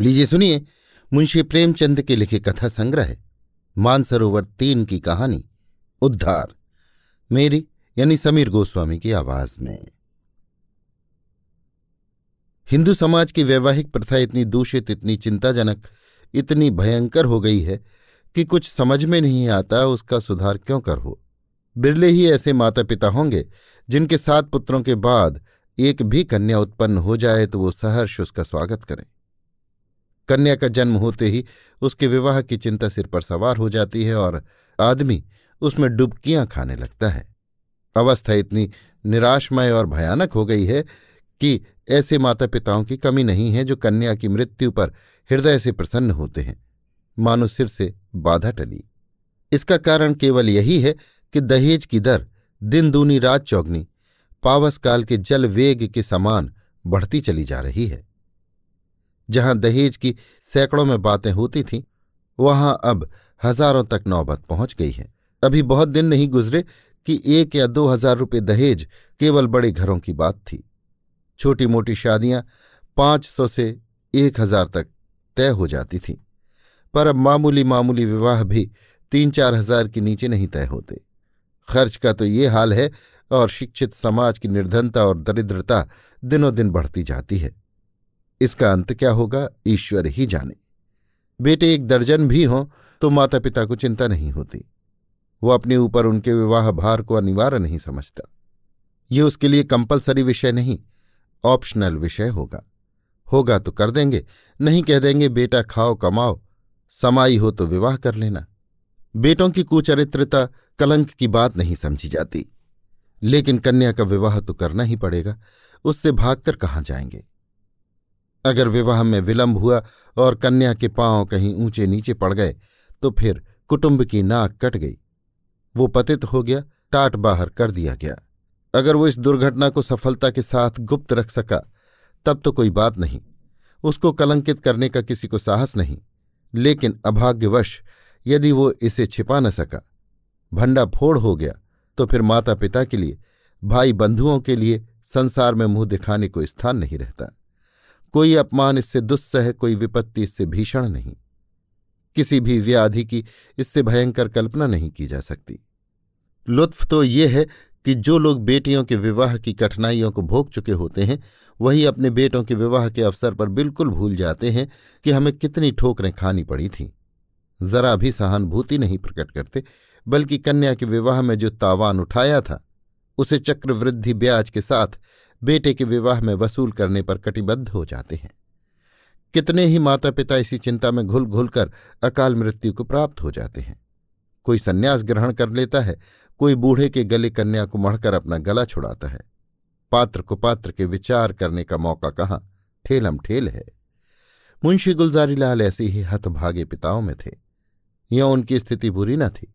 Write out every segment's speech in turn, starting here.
लीजिए सुनिए, मुंशी प्रेमचंद के लिखे कथा संग्रह, मानसरोवर तीन की कहानी, उद्धार। मेरी, यानी समीर गोस्वामी की आवाज़ में। हिंदू समाज की वैवाहिक प्रथा इतनी दूषित, इतनी चिंताजनक, इतनी भयंकर हो गई है कि कुछ समझ में नहीं आता उसका सुधार क्यों कर? हो बिरले ही ऐसे माता पिता होंगे जिनके सात पुत्रों के बाद एक भी कन्या उत्पन्न हो जाए तो वो सहर्ष उसका स्वागत करें। कन्या का जन्म होते ही उसके विवाह की चिंता सिर पर सवार हो जाती है और आदमी उसमें डुबकियाँ खाने लगता है। अवस्था इतनी निराशमय और भयानक हो गई है कि ऐसे माता पिताओं की कमी नहीं है जो कन्या की मृत्यु पर हृदय से प्रसन्न होते हैं। मानो सिर से बाधा टली। इसका कारण केवल यही है कि दहेज की दर दिन दूनी रात चौगनी पावस काल के जल वेग के समान बढ़ती चली जा रही है। जहाँ दहेज की सैकड़ों में बातें होती थीं, वहाँ अब हज़ारों तक नौबत पहुँच गई है। अभी बहुत दिन नहीं गुजरे कि एक या दो हज़ार रुपये दहेज केवल बड़े घरों की बात थी। छोटी मोटी शादियाँ पाँच सौ से एक हज़ार तक तय हो जाती थीं, पर अब मामूली मामूली विवाह भी तीन चार हज़ार के नीचे नहीं तय होते। खर्च का तो ये हाल है और शिक्षित समाज की निर्धनता और दरिद्रता दिनों दिन बढ़ती जाती है। इसका अंत क्या होगा? ईश्वर ही जाने। बेटे, एक दर्जन भी हों तो माता पिता को चिंता नहीं होती। वो अपने ऊपर उनके विवाह भार को अनिवार्य नहीं समझता। ये उसके लिए कंपलसरी विषय नहीं, ऑप्शनल विषय होगा। होगा तो कर देंगे, नहीं कह देंगे, बेटा खाओ, कमाओ, समाई हो तो विवाह कर लेना। बेटों की कुचरित्रता, कलंक की बात नहीं समझी जाती। लेकिन कन्या का विवाह तो करना ही पड़ेगा, उससे भागकर कहाँ जाएँगे? अगर विवाह में विलंब हुआ और कन्या के पाँव कहीं ऊँचे नीचे पड़ गए तो फिर कुटुंब की नाक कट गई। वो पतित हो गया, टाट बाहर कर दिया गया। अगर वो इस दुर्घटना को सफलता के साथ गुप्त रख सका, तब तो कोई बात नहीं। उसको कलंकित करने का किसी को साहस नहीं। लेकिन अभाग्यवश, यदि वो इसे छिपा न सका, भंडा फोड़ हो गया तो फिर माता पिता के लिए भाई बंधुओं के लिए संसार में मुँह दिखाने को स्थान नहीं रहता। कोई अपमान इससे दुस्सह, कोई विपत्ति इससे भीषण नहीं। किसी भी व्याधि की इससे भयंकर कल्पना नहीं की जा सकती। लुत्फ तो ये है कि जो लोग बेटियों के विवाह की कठिनाइयों को भोग चुके होते हैं, वही अपने बेटों के विवाह के अवसर पर बिल्कुल भूल जाते हैं कि हमें कितनी ठोकरें खानी पड़ी थीं। जरा भी सहानुभूति नहीं प्रकट करते, बल्कि कन्या के विवाह में जो तावान उठाया था, उसे चक्रवृद्धि ब्याज के साथ बेटे के विवाह में वसूल करने पर कटिबद्ध हो जाते हैं। कितने ही माता पिता इसी चिंता में घुल घुल कर अकाल मृत्यु को प्राप्त हो जाते हैं। कोई संन्यास ग्रहण कर लेता है, कोई बूढ़े के गले कन्या को मढ़कर अपना गला छुड़ाता है। पात्र को पात्र के विचार करने का मौका कहाँ? ठेलम ठेल है। मुंशी गुलजारी लाल ऐसे ही हतभागे पिताओं में थे। यह उनकी स्थिति बुरी न थी।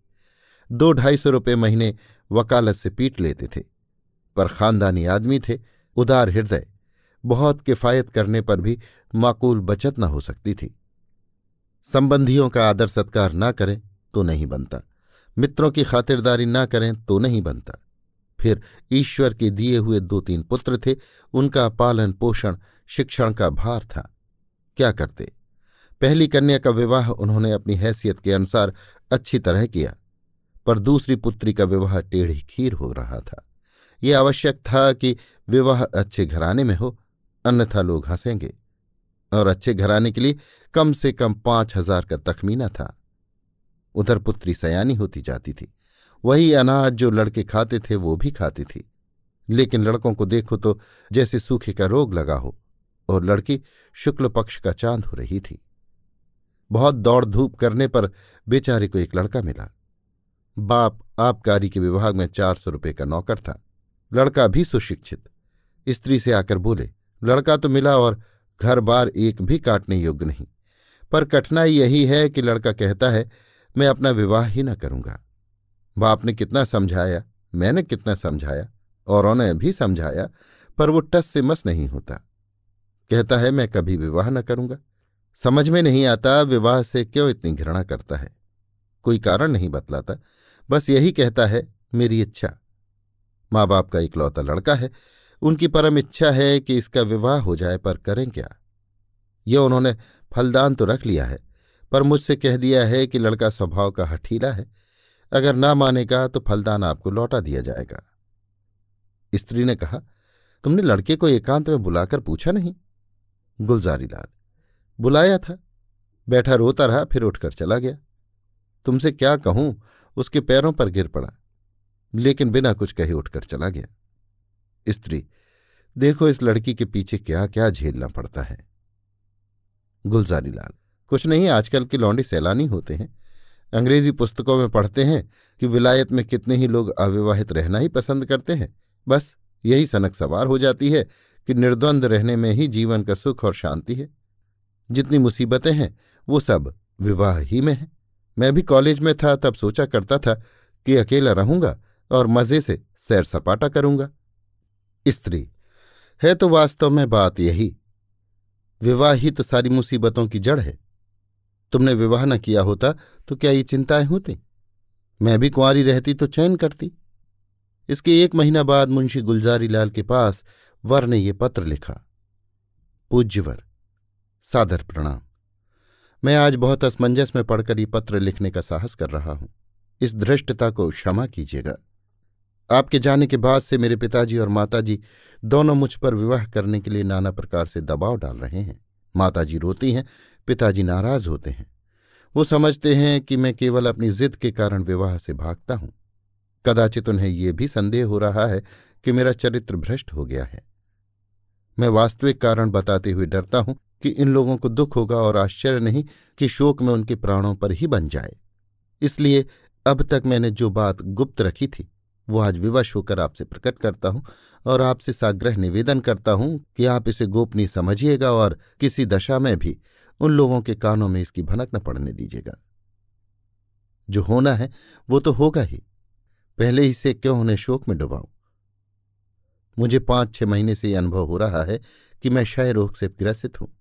दो ढाई सौ रुपये महीने वकालत से पीट लेते थे। पर खानदानी आदमी थे, उदार हृदय। बहुत किफायत करने पर भी माकूल बचत न हो सकती थी। संबंधियों का आदर सत्कार न करें तो नहीं बनता। मित्रों की खातिरदारी न करें तो नहीं बनता। फिर ईश्वर के दिए हुए दो तीन पुत्र थे, उनका पालन पोषण, शिक्षण का भार था। क्या करते? पहली कन्या का विवाह उन्होंने अपनी हैसियत के अनुसार अच्छी तरह किया, पर दूसरी पुत्री का विवाह टेढ़ी खीर हो रहा था। ये आवश्यक था कि विवाह अच्छे घराने में हो, अन्यथा लोग हंसेंगे। और अच्छे घराने के लिए कम से कम पाँच हज़ार का तखमीना था। उधर पुत्री सयानी होती जाती थी। वही अनाज जो लड़के खाते थे, वो भी खाती थी। लेकिन लड़कों को देखो तो जैसे सूखे का रोग लगा हो, और लड़की शुक्ल पक्ष का चाँद हो रही थी। बहुत दौड़ धूप करने पर बेचारे को एक लड़का मिला। बाप आबकारी के विभाग में चार सौ रुपये का नौकर था। लड़का भी सुशिक्षित। स्त्री से आकर बोले, लड़का तो मिला और घर बार एक भी काटने योग्य नहीं। पर कठिनाई यही है कि लड़का कहता है, मैं अपना विवाह ही न करूँगा। बाप ने कितना समझाया, मैंने कितना समझाया, औरों ने भी समझाया, पर वो टस से मस नहीं होता। कहता है, मैं कभी विवाह न करूँगा। समझ में नहीं आता विवाह से क्यों इतनी घृणा करता है। कोई कारण नहीं बतलाता। बस यही कहता है, मेरी इच्छा। माँ बाप का इकलौता लड़का है, उनकी परम इच्छा है कि इसका विवाह हो जाए, पर करें क्या? ये उन्होंने फलदान तो रख लिया है, पर मुझसे कह दिया है कि लड़का स्वभाव का हठीला है, अगर ना मानेगा तो फलदान आपको लौटा दिया जाएगा। स्त्री ने कहा, तुमने लड़के को एकांत में बुलाकर पूछा नहीं? गुलजारी लाल बुलाया था। बैठा रोता रहा, फिर उठकर चला गया। तुमसे क्या कहूँ, उसके पैरों पर गिर पड़ा। लेकिन बिना कुछ कहे उठकर चला गया। स्त्री, देखो इस लड़की के पीछे क्या क्या झेलना पड़ता है। गुलजारी लाल, कुछ नहीं, आजकल के लौंडे सैलानी होते हैं। अंग्रेज़ी पुस्तकों में पढ़ते हैं कि विलायत में कितने ही लोग अविवाहित रहना ही पसंद करते हैं। बस यही सनक सवार हो जाती है कि निर्द्वंद रहने में ही जीवन का सुख और शांति है। जितनी मुसीबतें हैं, वो सब विवाह ही में है। मैं भी कॉलेज में था, तब सोचा करता था कि अकेला रहूँगा और मज़े से सैर सपाटा करूँगा। स्त्री, है तो वास्तव में बात यही। विवाह ही तो सारी मुसीबतों की जड़ है। तुमने विवाह न किया होता तो क्या ये चिंताएँ होती? मैं भी कुंवारी रहती तो चयन करती इसके एक महीना बाद मुंशी गुलजारी लाल के पास वर ने ये पत्र लिखा। पूज्यवर, सादर प्रणाम। मैं आज बहुत असमंजस में पढ़कर ये पत्र लिखने का साहस कर रहा हूँ। इस धृष्टता को क्षमा कीजिएगा। आपके जाने के बाद से मेरे पिताजी और माताजी दोनों मुझ पर विवाह करने के लिए नाना प्रकार से दबाव डाल रहे हैं। माताजी रोती हैं, पिताजी नाराज़ होते हैं। वो समझते हैं कि मैं केवल अपनी जिद के कारण विवाह से भागता हूँ। कदाचित उन्हें यह भी संदेह हो रहा है कि मेरा चरित्र भ्रष्ट हो गया है। मैं वास्तविक कारण बताते हुए डरता हूँ कि इन लोगों को दुख होगा और आश्चर्य नहीं कि शोक में उनके प्राणों पर ही बन जाए। इसलिए अब तक मैंने जो बात गुप्त रखी थी वो आज विवश होकर आपसे प्रकट करता हूँ और आपसे साग्रह निवेदन करता हूँ कि आप इसे गोपनीय समझिएगा और किसी दशा में भी उन लोगों के कानों में इसकी भनक न पड़ने दीजिएगा। जो होना है, वो तो होगा ही। पहले ही से क्यों उन्हें शोक में डुबाऊं? मुझे पाँच छह महीने से यह अनुभव हो रहा है कि मैं क्षय रोग से ग्रसित हूँ।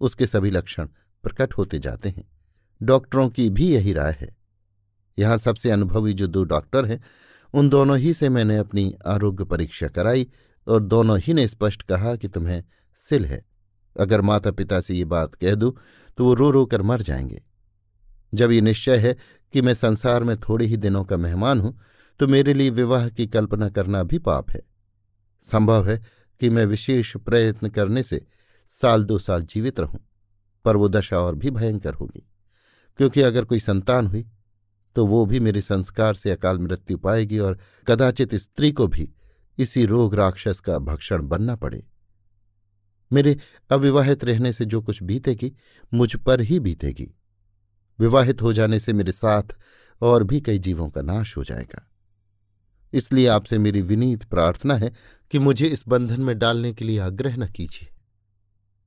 उसके सभी लक्षण प्रकट होते जाते हैं। डॉक्टरों की भी यही राय है। यहाँ सबसे अनुभवी जो दो डॉक्टर हैं उन दोनों ही से मैंने अपनी आरोग्य परीक्षा कराई और दोनों ही ने स्पष्ट कहा कि तुम्हें सिल है। अगर माता पिता से ये बात कह दूँ तो वो रो रो कर मर जाएँगे। जब ये निश्चय है कि मैं संसार में थोड़े ही दिनों का मेहमान हूँ तो मेरे लिए विवाह की कल्पना करना भी पाप है। संभव है कि मैं विशेष प्रयत्न करने से साल दो साल जीवित रहूँ, पर वो दशा और भी भयंकर होगी। क्योंकि अगर कोई संतान हुई तो वो भी मेरे संस्कार से अकाल मृत्यु पाएगी और कदाचित स्त्री को भी इसी रोग राक्षस का भक्षण बनना पड़े। मेरे अविवाहित रहने से जो कुछ बीतेगी, मुझ पर ही बीतेगी। विवाहित हो जाने से मेरे साथ और भी कई जीवों का नाश हो जाएगा। इसलिए आपसे मेरी विनीत प्रार्थना है कि मुझे इस बंधन में डालने के लिए आग्रह न कीजिए।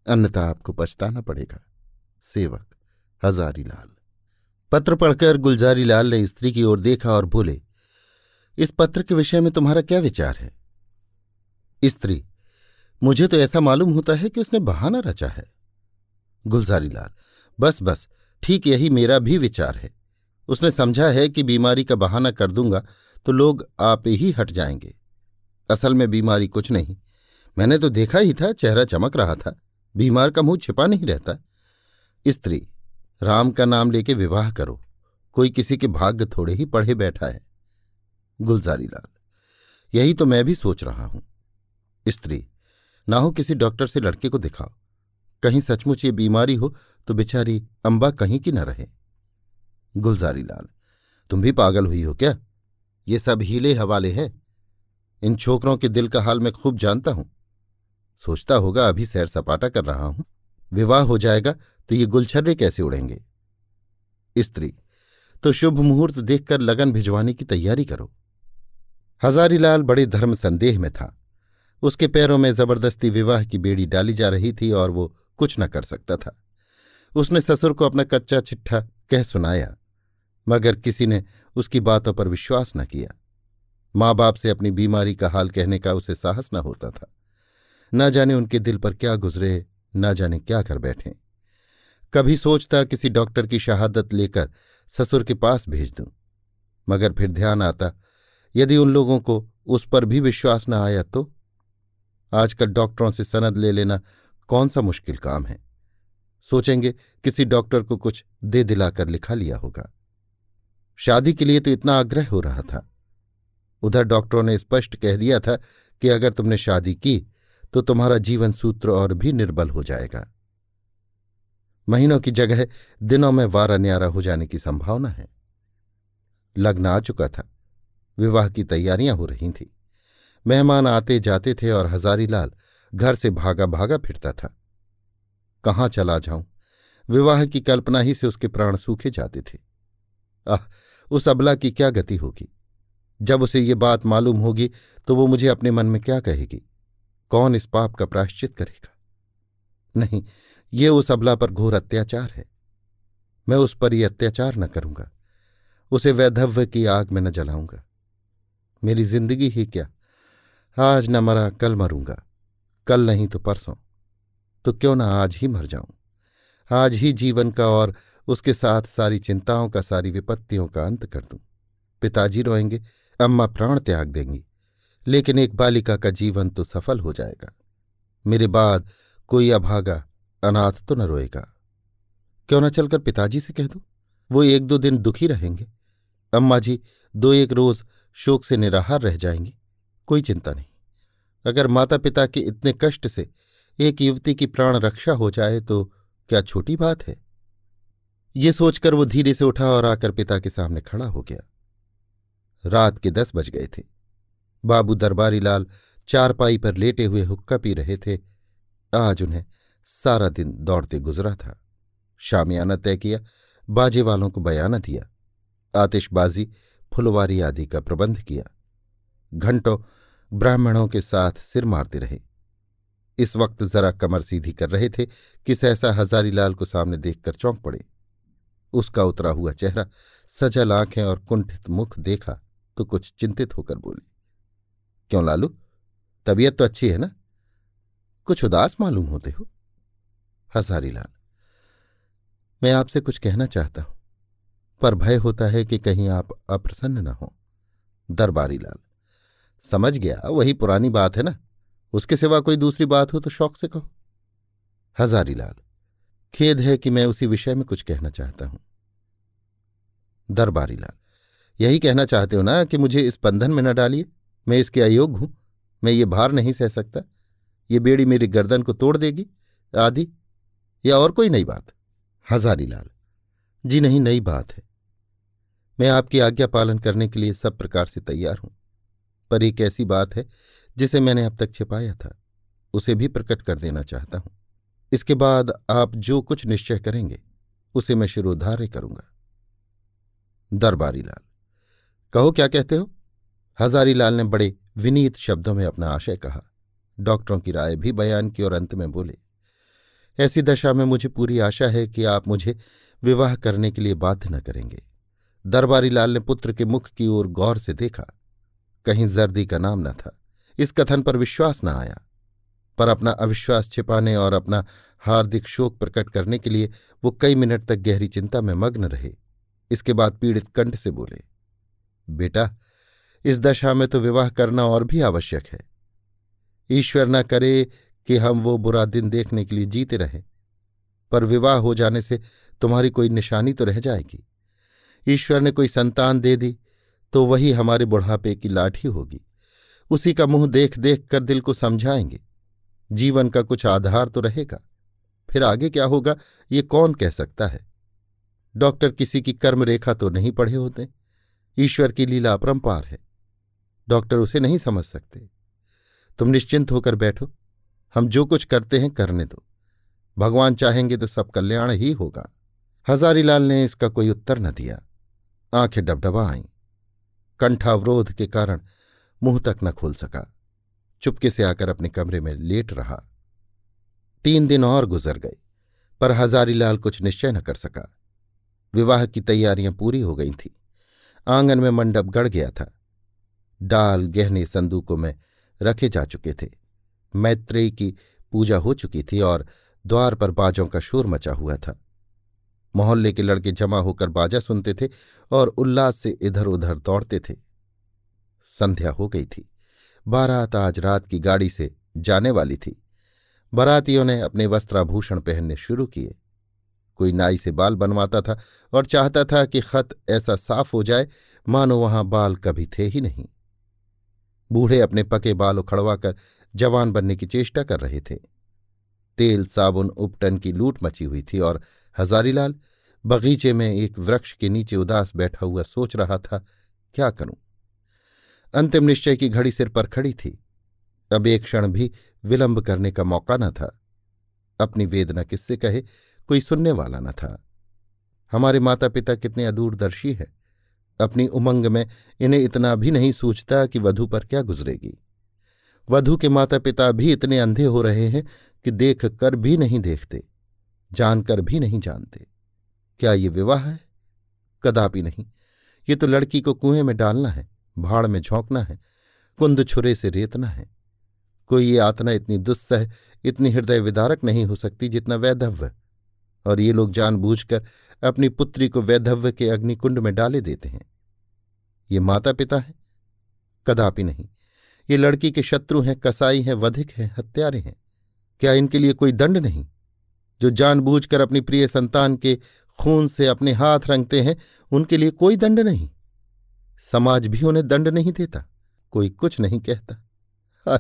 अन्यथा आपको पछताना पड़ेगा। सेवक हजारी लाल पत्र पढ़कर गुलजारी लाल ने स्त्री की ओर देखा और बोले, इस पत्र के विषय में तुम्हारा क्या विचार है? स्त्री, मुझे तो ऐसा मालूम होता है कि उसने बहाना रचा है। गुलजारी लाल बस बस, ठीक यही मेरा भी विचार है। उसने समझा है कि बीमारी का बहाना कर दूँगा तो लोग आप ही हट जाएँगे। असल में बीमारी कुछ नहीं। मैंने तो देखा ही था, चेहरा चमक रहा था। बीमार का मुँह छिपा नहीं रहता। स्त्री राम का नाम लेके विवाह करो। कोई किसी के भाग्य थोड़े ही पढ़े बैठा है। गुलजारी लाल यही तो मैं भी सोच रहा हूँ। स्त्री, ना हो किसी डॉक्टर से लड़के को दिखाओ। कहीं सचमुच ये बीमारी हो तो बेचारी अंबा कहीं की न रहे। गुलजारी लाल तुम भी पागल हुई हो क्या? ये सब हीले हवाले हैं। इन छोकरों के दिल का हाल मैं खूब जानता हूँ। सोचता होगा अभी सैर सपाटा कर रहा हूँ। विवाह हो जाएगा तो ये गुलछर्रे कैसे उड़ेंगे? स्त्री तो शुभ मुहूर्त देखकर लगन भिजवाने की तैयारी करो। हजारीलाल बड़े धर्म संदेह में था। उसके पैरों में ज़बरदस्ती विवाह की बेड़ी डाली जा रही थी और वो कुछ न कर सकता था। उसने ससुर को अपना कच्चा चिट्ठा कह सुनाया, मगर किसी ने उसकी बातों पर विश्वास न किया। माँ बाप से अपनी बीमारी का हाल कहने का उसे साहस न होता था। न जाने उनके दिल पर क्या गुजरे न जाने क्या कर बैठे। कभी सोचता किसी डॉक्टर की शहादत लेकर ससुर के पास भेज दूँ। मगर फिर ध्यान आता, यदि उन लोगों को उस पर भी विश्वास न आया तो? आजकल डॉक्टरों से सनद ले लेना कौन सा मुश्किल काम है? सोचेंगे किसी डॉक्टर को कुछ दे दिलाकर लिखा लिया होगा। शादी के लिए तो इतना आग्रह हो रहा था। उधर डॉक्टरों ने स्पष्ट कह दिया था कि अगर तुमने शादी की तो तुम्हारा जीवन सूत्र और भी निर्बल हो जाएगा। महीनों की जगह दिनों में वारा न्यारा हो जाने की संभावना है। लग्न आ चुका था। विवाह की तैयारियाँ हो रही थीं। मेहमान आते जाते थे और हजारीलाल घर से भागा भागा फिरता था। कहाँ चला जाऊँ? विवाह की कल्पना ही से उसके प्राण सूखे जाते थे। आह, उस अबला की क्या गति होगी? जब उसे ये बात मालूम होगी तो वो मुझे अपने मन में क्या कहेगी? कौन इस पाप का प्राश्चित करेगा? नहीं, ये उस अबला पर घोर अत्याचार है। मैं उस पर यह अत्याचार न करूँगा। उसे वैधव्य की आग में न जलाऊँगा। मेरी ज़िंदगी ही क्या? आज न मरा, कल मरूँगा। कल नहीं तो परसों। तो क्यों ना आज ही मर जाऊँ? आज ही जीवन का और उसके साथ सारी चिंताओं का, सारी विपत्तियों का अंत कर दूँ। पिताजी रोएँगे, अम्मा प्राण त्याग देंगी। लेकिन एक बालिका का जीवन तो सफल हो जाएगा। मेरे बाद कोई अभागा, अनाथ तो न रोएगा। क्यों न चलकर पिताजी से कह दो? वो एक दो दिन दुखी रहेंगे। अम्मा जी, दो एक रोज शोक से निराहार रह जाएँगी। कोई चिंता नहीं। अगर माता पिता के इतने कष्ट से एक युवती की प्राण रक्षा हो जाए तो क्या छोटी बात है? ये सोचकर वो धीरे से उठा और आकर पिता के सामने खड़ा हो गया। रात के दस बज गए थे। बाबू दरबारी लाल चारपाई पर लेटे हुए हुक्का पी रहे थे। आज उन्हें सारा दिन दौड़ते गुजरा था। शामियाना तय किया, बाजे वालों को बयाना दिया, आतिशबाजी, फुलवारी आदि का प्रबंध किया। घंटों ब्राह्मणों के साथ सिर मारते रहे। इस वक्त जरा कमर सीधी कर रहे थे कि सहसा हजारीलाल को सामने देखकर चौंक पड़े। उसका उतरा हुआ चेहरा, सजल आँखें और कुंठित मुख देखा तो कुछ चिंतित होकर बोले क्यों लालू? तबीयत तो अच्छी है ना? कुछ उदास मालूम होते हो? हजारीलाल मैं आपसे कुछ कहना चाहता हूँ, पर भय होता है कि कहीं आप अप्रसन्न न हो। दरबारी लाल समझ गया, वही पुरानी बात है ना? उसके सिवा कोई दूसरी बात हो तो शौक से कहो। हजारी लाल खेद है कि मैं उसी विषय में कुछ कहना चाहता हूँ। दरबारी लाल यही कहना चाहते हो ना कि मुझे इस बंधन में न डालिए? मैं इसके अयोग्य हूँ, मैं ये भार नहीं सह सकता। ये बेड़ी मेरी गर्दन को तोड़ देगी, आदि, या और कोई नई बात? हजारी लाल, जी नहीं, नई बात है। मैं आपकी आज्ञा पालन करने के लिए सब प्रकार से तैयार हूँ, पर एक ऐसी बात है जिसे मैंने अब तक छिपाया था, उसे भी प्रकट कर देना चाहता हूँ। इसके बाद आप जो कुछ निश्चय करेंगे, उसे मैं शिरोधार्य करूँगा। दरबारी लाल, कहो क्या कहते हो? हजारी लाल ने बड़े विनीत शब्दों में अपना आशय कहा। डॉक्टरों की राय भी बयान की और अंत में बोले, ऐसी दशा में मुझे पूरी आशा है कि आप मुझे विवाह करने के लिए बाध्य न करेंगे। दरबारी लाल ने पुत्र के मुख की ओर गौर से देखा। कहीं जर्दी का नाम न था। इस कथन पर विश्वास न आया। पर अपना अविश्वास छिपाने और अपना हार्दिक शोक प्रकट करने के लिए वो कई मिनट तक गहरी चिंता में मग्न रहे। इसके बाद पीड़ित कंठ से बोले, बेटा इस दशा में तो विवाह करना और भी आवश्यक है। ईश्वर न करे कि हम वो बुरा दिन देखने के लिए जीते रहें, पर विवाह हो जाने से तुम्हारी कोई निशानी तो रह जाएगी। ईश्वर ने कोई संतान दे दी तो वही हमारे बुढ़ापे की लाठी होगी। उसी का मुँह देख देख कर दिल को समझाएँगे। जीवन का कुछ आधार तो रहेगा। फिर आगे क्या होगा, ये कौन कह सकता है? डॉक्टर किसी की कर्म रेखा तो नहीं पढ़े होते। ईश्वर की लीला अपरंपार है। डॉक्टर उसे नहीं समझ सकते। तुम निश्चिंत होकर बैठो। हम जो कुछ करते हैं, करने दो। भगवान चाहेंगे तो सब कल्याण ही होगा। हजारीलाल ने इसका कोई उत्तर न दिया। आँखें डबडबा आईं। कंठावरोध के कारण मुँह तक न खोल सका। चुपके से आकर अपने कमरे में लेट रहा। तीन दिन और गुजर गए, पर हजारीलाल कुछ निश्चय न कर सका। विवाह की तैयारियाँ पूरी हो गई थीं। आँगन में मंडप गड़ गया था। डाल गहने संदूकों में रखे जा चुके थे। मैत्रेयी की पूजा हो चुकी थी और द्वार पर बाजों का शोर मचा हुआ था। मोहल्ले के लड़के जमा होकर बाजा सुनते थे और उल्लास से इधर उधर दौड़ते थे। संध्या हो गई थी। बारात आज रात की गाड़ी से जाने वाली थी। बारातियों ने अपने वस्त्राभूषण पहनने शुरू किए। कोई नाई से बाल बनवाता था और चाहता था कि खत ऐसा साफ़ हो जाए, मानो वहाँ बाल कभी थे ही नहीं। बूढ़े अपने पके बाल उखड़वाकर जवान बनने की चेष्टा कर रहे थे। तेल, साबुन, उपटन की लूट मची हुई थी और हजारीलाल बगीचे में एक वृक्ष के नीचे उदास बैठा हुआ सोच रहा था, क्या करूँ? अंतिम निश्चय की घड़ी सिर पर खड़ी थी। अब एक क्षण भी विलंब करने का मौका न था। अपनी वेदना किससे कहे, कोई सुनने वाला न था। हमारे माता पिता कितने अदूरदर्शी है। अपनी उमंग में इन्हें इतना भी नहीं सूझता कि वधु पर क्या गुजरेगी। वधु के माता पिता भी इतने अंधे हो रहे हैं कि देख कर भी नहीं देखते जानकर भी नहीं जानते। क्या ये विवाह है? कदापि नहीं। ये तो लड़की को कुएँ में डालना है, भाड़ में झोंकना है, कुंद छुरे से रेतना है। कोई ये आतना इतनी दुस्सह, इतनी हृदय विदारक नहीं हो सकती जितना वैधव्य। और ये लोग जानबूझकर अपनी पुत्री को वैधव्य के अग्निकुंड में डाले देते हैं। ये माता पिता है? कदापि नहीं। ये लड़की के शत्रु हैं, कसाई हैं, वधिक हैं, हत्यारे हैं। क्या इनके लिए कोई दंड नहीं? जो जानबूझकर अपनी प्रिय संतान के खून से अपने हाथ रंगते हैं, उनके लिए कोई दंड नहीं। समाज भी उन्हें दंड नहीं देता, कोई कुछ नहीं कहता।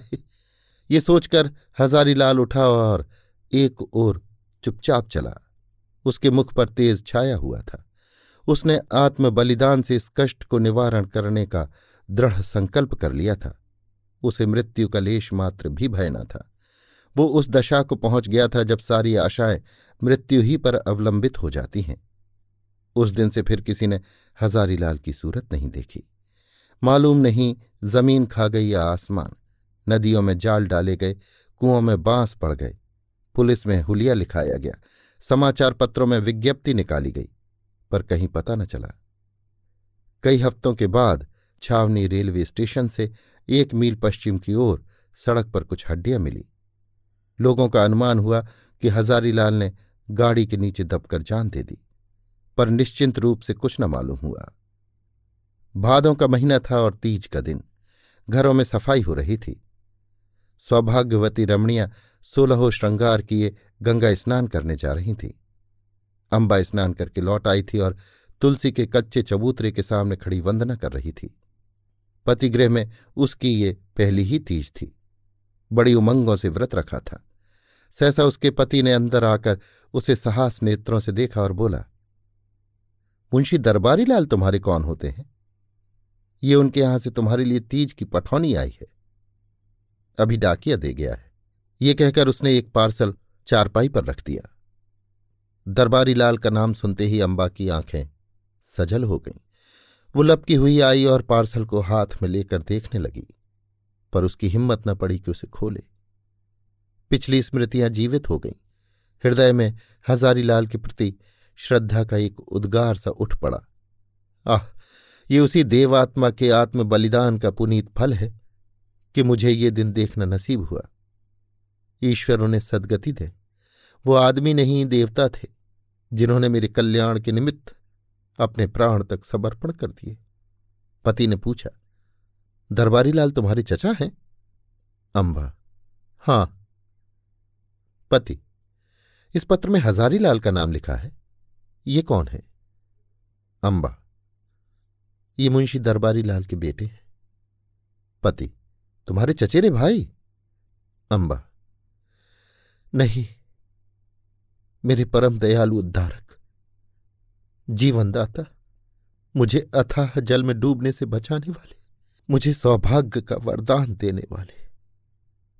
ये सोचकर हजारीलाल उठा और एक ओर चुपचाप चला। उसके मुख पर तेज छाया हुआ था। उसने आत्म बलिदान से इस कष्ट को निवारण करने का दृढ़ संकल्प कर लिया था। उसे मृत्यु का लेश मात्र भी भय न था। वो उस दशा को पहुँच गया था जब सारी आशाएँ मृत्यु ही पर अवलंबित हो जाती हैं। उस दिन से फिर किसी ने हजारीलाल की सूरत नहीं देखी। मालूम नहीं ज़मीन खा गई या आसमान। नदियों में जाल डाले गए, कुओं में बाँस पड़ गए। पुलिस में हुलिया लिखाया गया। समाचार पत्रों में विज्ञप्ति निकाली गई। पर कहीं पता न चला। कई हफ्तों के बाद छावनी रेलवे स्टेशन से एक मील पश्चिम की ओर सड़क पर कुछ हड्डियाँ मिली। लोगों का अनुमान हुआ कि हजारीलाल ने गाड़ी के नीचे दबकर जान दे दी, पर निश्चिंत रूप से कुछ न मालूम हुआ। भादों का महीना था और तीज का दिन। घरों में सफ़ाई हो रही थी। सौभाग्यवती रमणियाँ सोलहो श्रृंगार किए गंगा स्नान करने जा रही थी। अंबा स्नान करके लौट आई थी और तुलसी के कच्चे चबूतरे के सामने खड़ी वंदना कर रही थी। पतिगृह में उसकी ये पहली ही तीज थी। बड़ी उमंगों से व्रत रखा था। सहसा उसके पति ने अंदर आकर उसे साहस नेत्रों से देखा और बोला, मुंशी दरबारी लाल तुम्हारे कौन होते हैं? ये उनके यहाँ से तुम्हारे लिए तीज की पठौनी आई है। अभी डाकिया दे गया है। ये कहकर उसने एक पार्सल चारपाई पर रख दिया। दरबारी लाल का नाम सुनते ही अंबा की आँखें सजल हो गईं। वो लपकी हुई आई और पार्सल को हाथ में लेकर देखने लगी, पर उसकी हिम्मत न पड़ी कि उसे खोले। पिछली स्मृतियाँ जीवित हो गईं। हृदय में हजारीलाल के प्रति श्रद्धा का एक उद्गार सा उठ पड़ा। आह, ये उसी देवात्मा के आत्म बलिदान का पुनीत फल है कि मुझे ये दिन देखना नसीब हुआ। ईश्वर उन्हें सदगति दे। वो आदमी नहीं, देवता थे, जिन्होंने मेरे कल्याण के निमित्त अपने प्राण तक समर्पण कर दिए। पति ने पूछा, दरबारी लाल तुम्हारे चचा हैं? अंबा हाँ। पति, इस पत्र में हजारी लाल का नाम लिखा है। ये कौन है? अंबा ये मुंशी दरबारी लाल के बेटे हैं। पति, तुम्हारे चचेरे भाई? अंबा नहीं मेरे परम दयालु उद्धारक। जीवनदाता, मुझे अथाह जल में डूबने से बचाने वाले, मुझे सौभाग्य का वरदान देने वाले।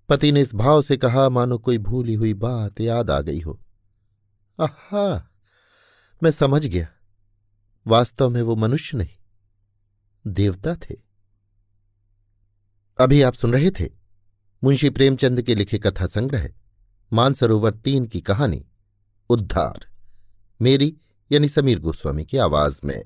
पति ने इस भाव से कहा, मानो कोई भूली हुई बात याद आ गई हो। आहा, मैं समझ गया। वास्तव में वो मनुष्य नहीं, देवता थे। अभी आप सुन रहे थे मुंशी प्रेमचंद के लिखे कथा संग्रह मानसरोवर तीन की कहानी। उद्धार। मेरी यानी समीर गोस्वामी की आवाज़ में।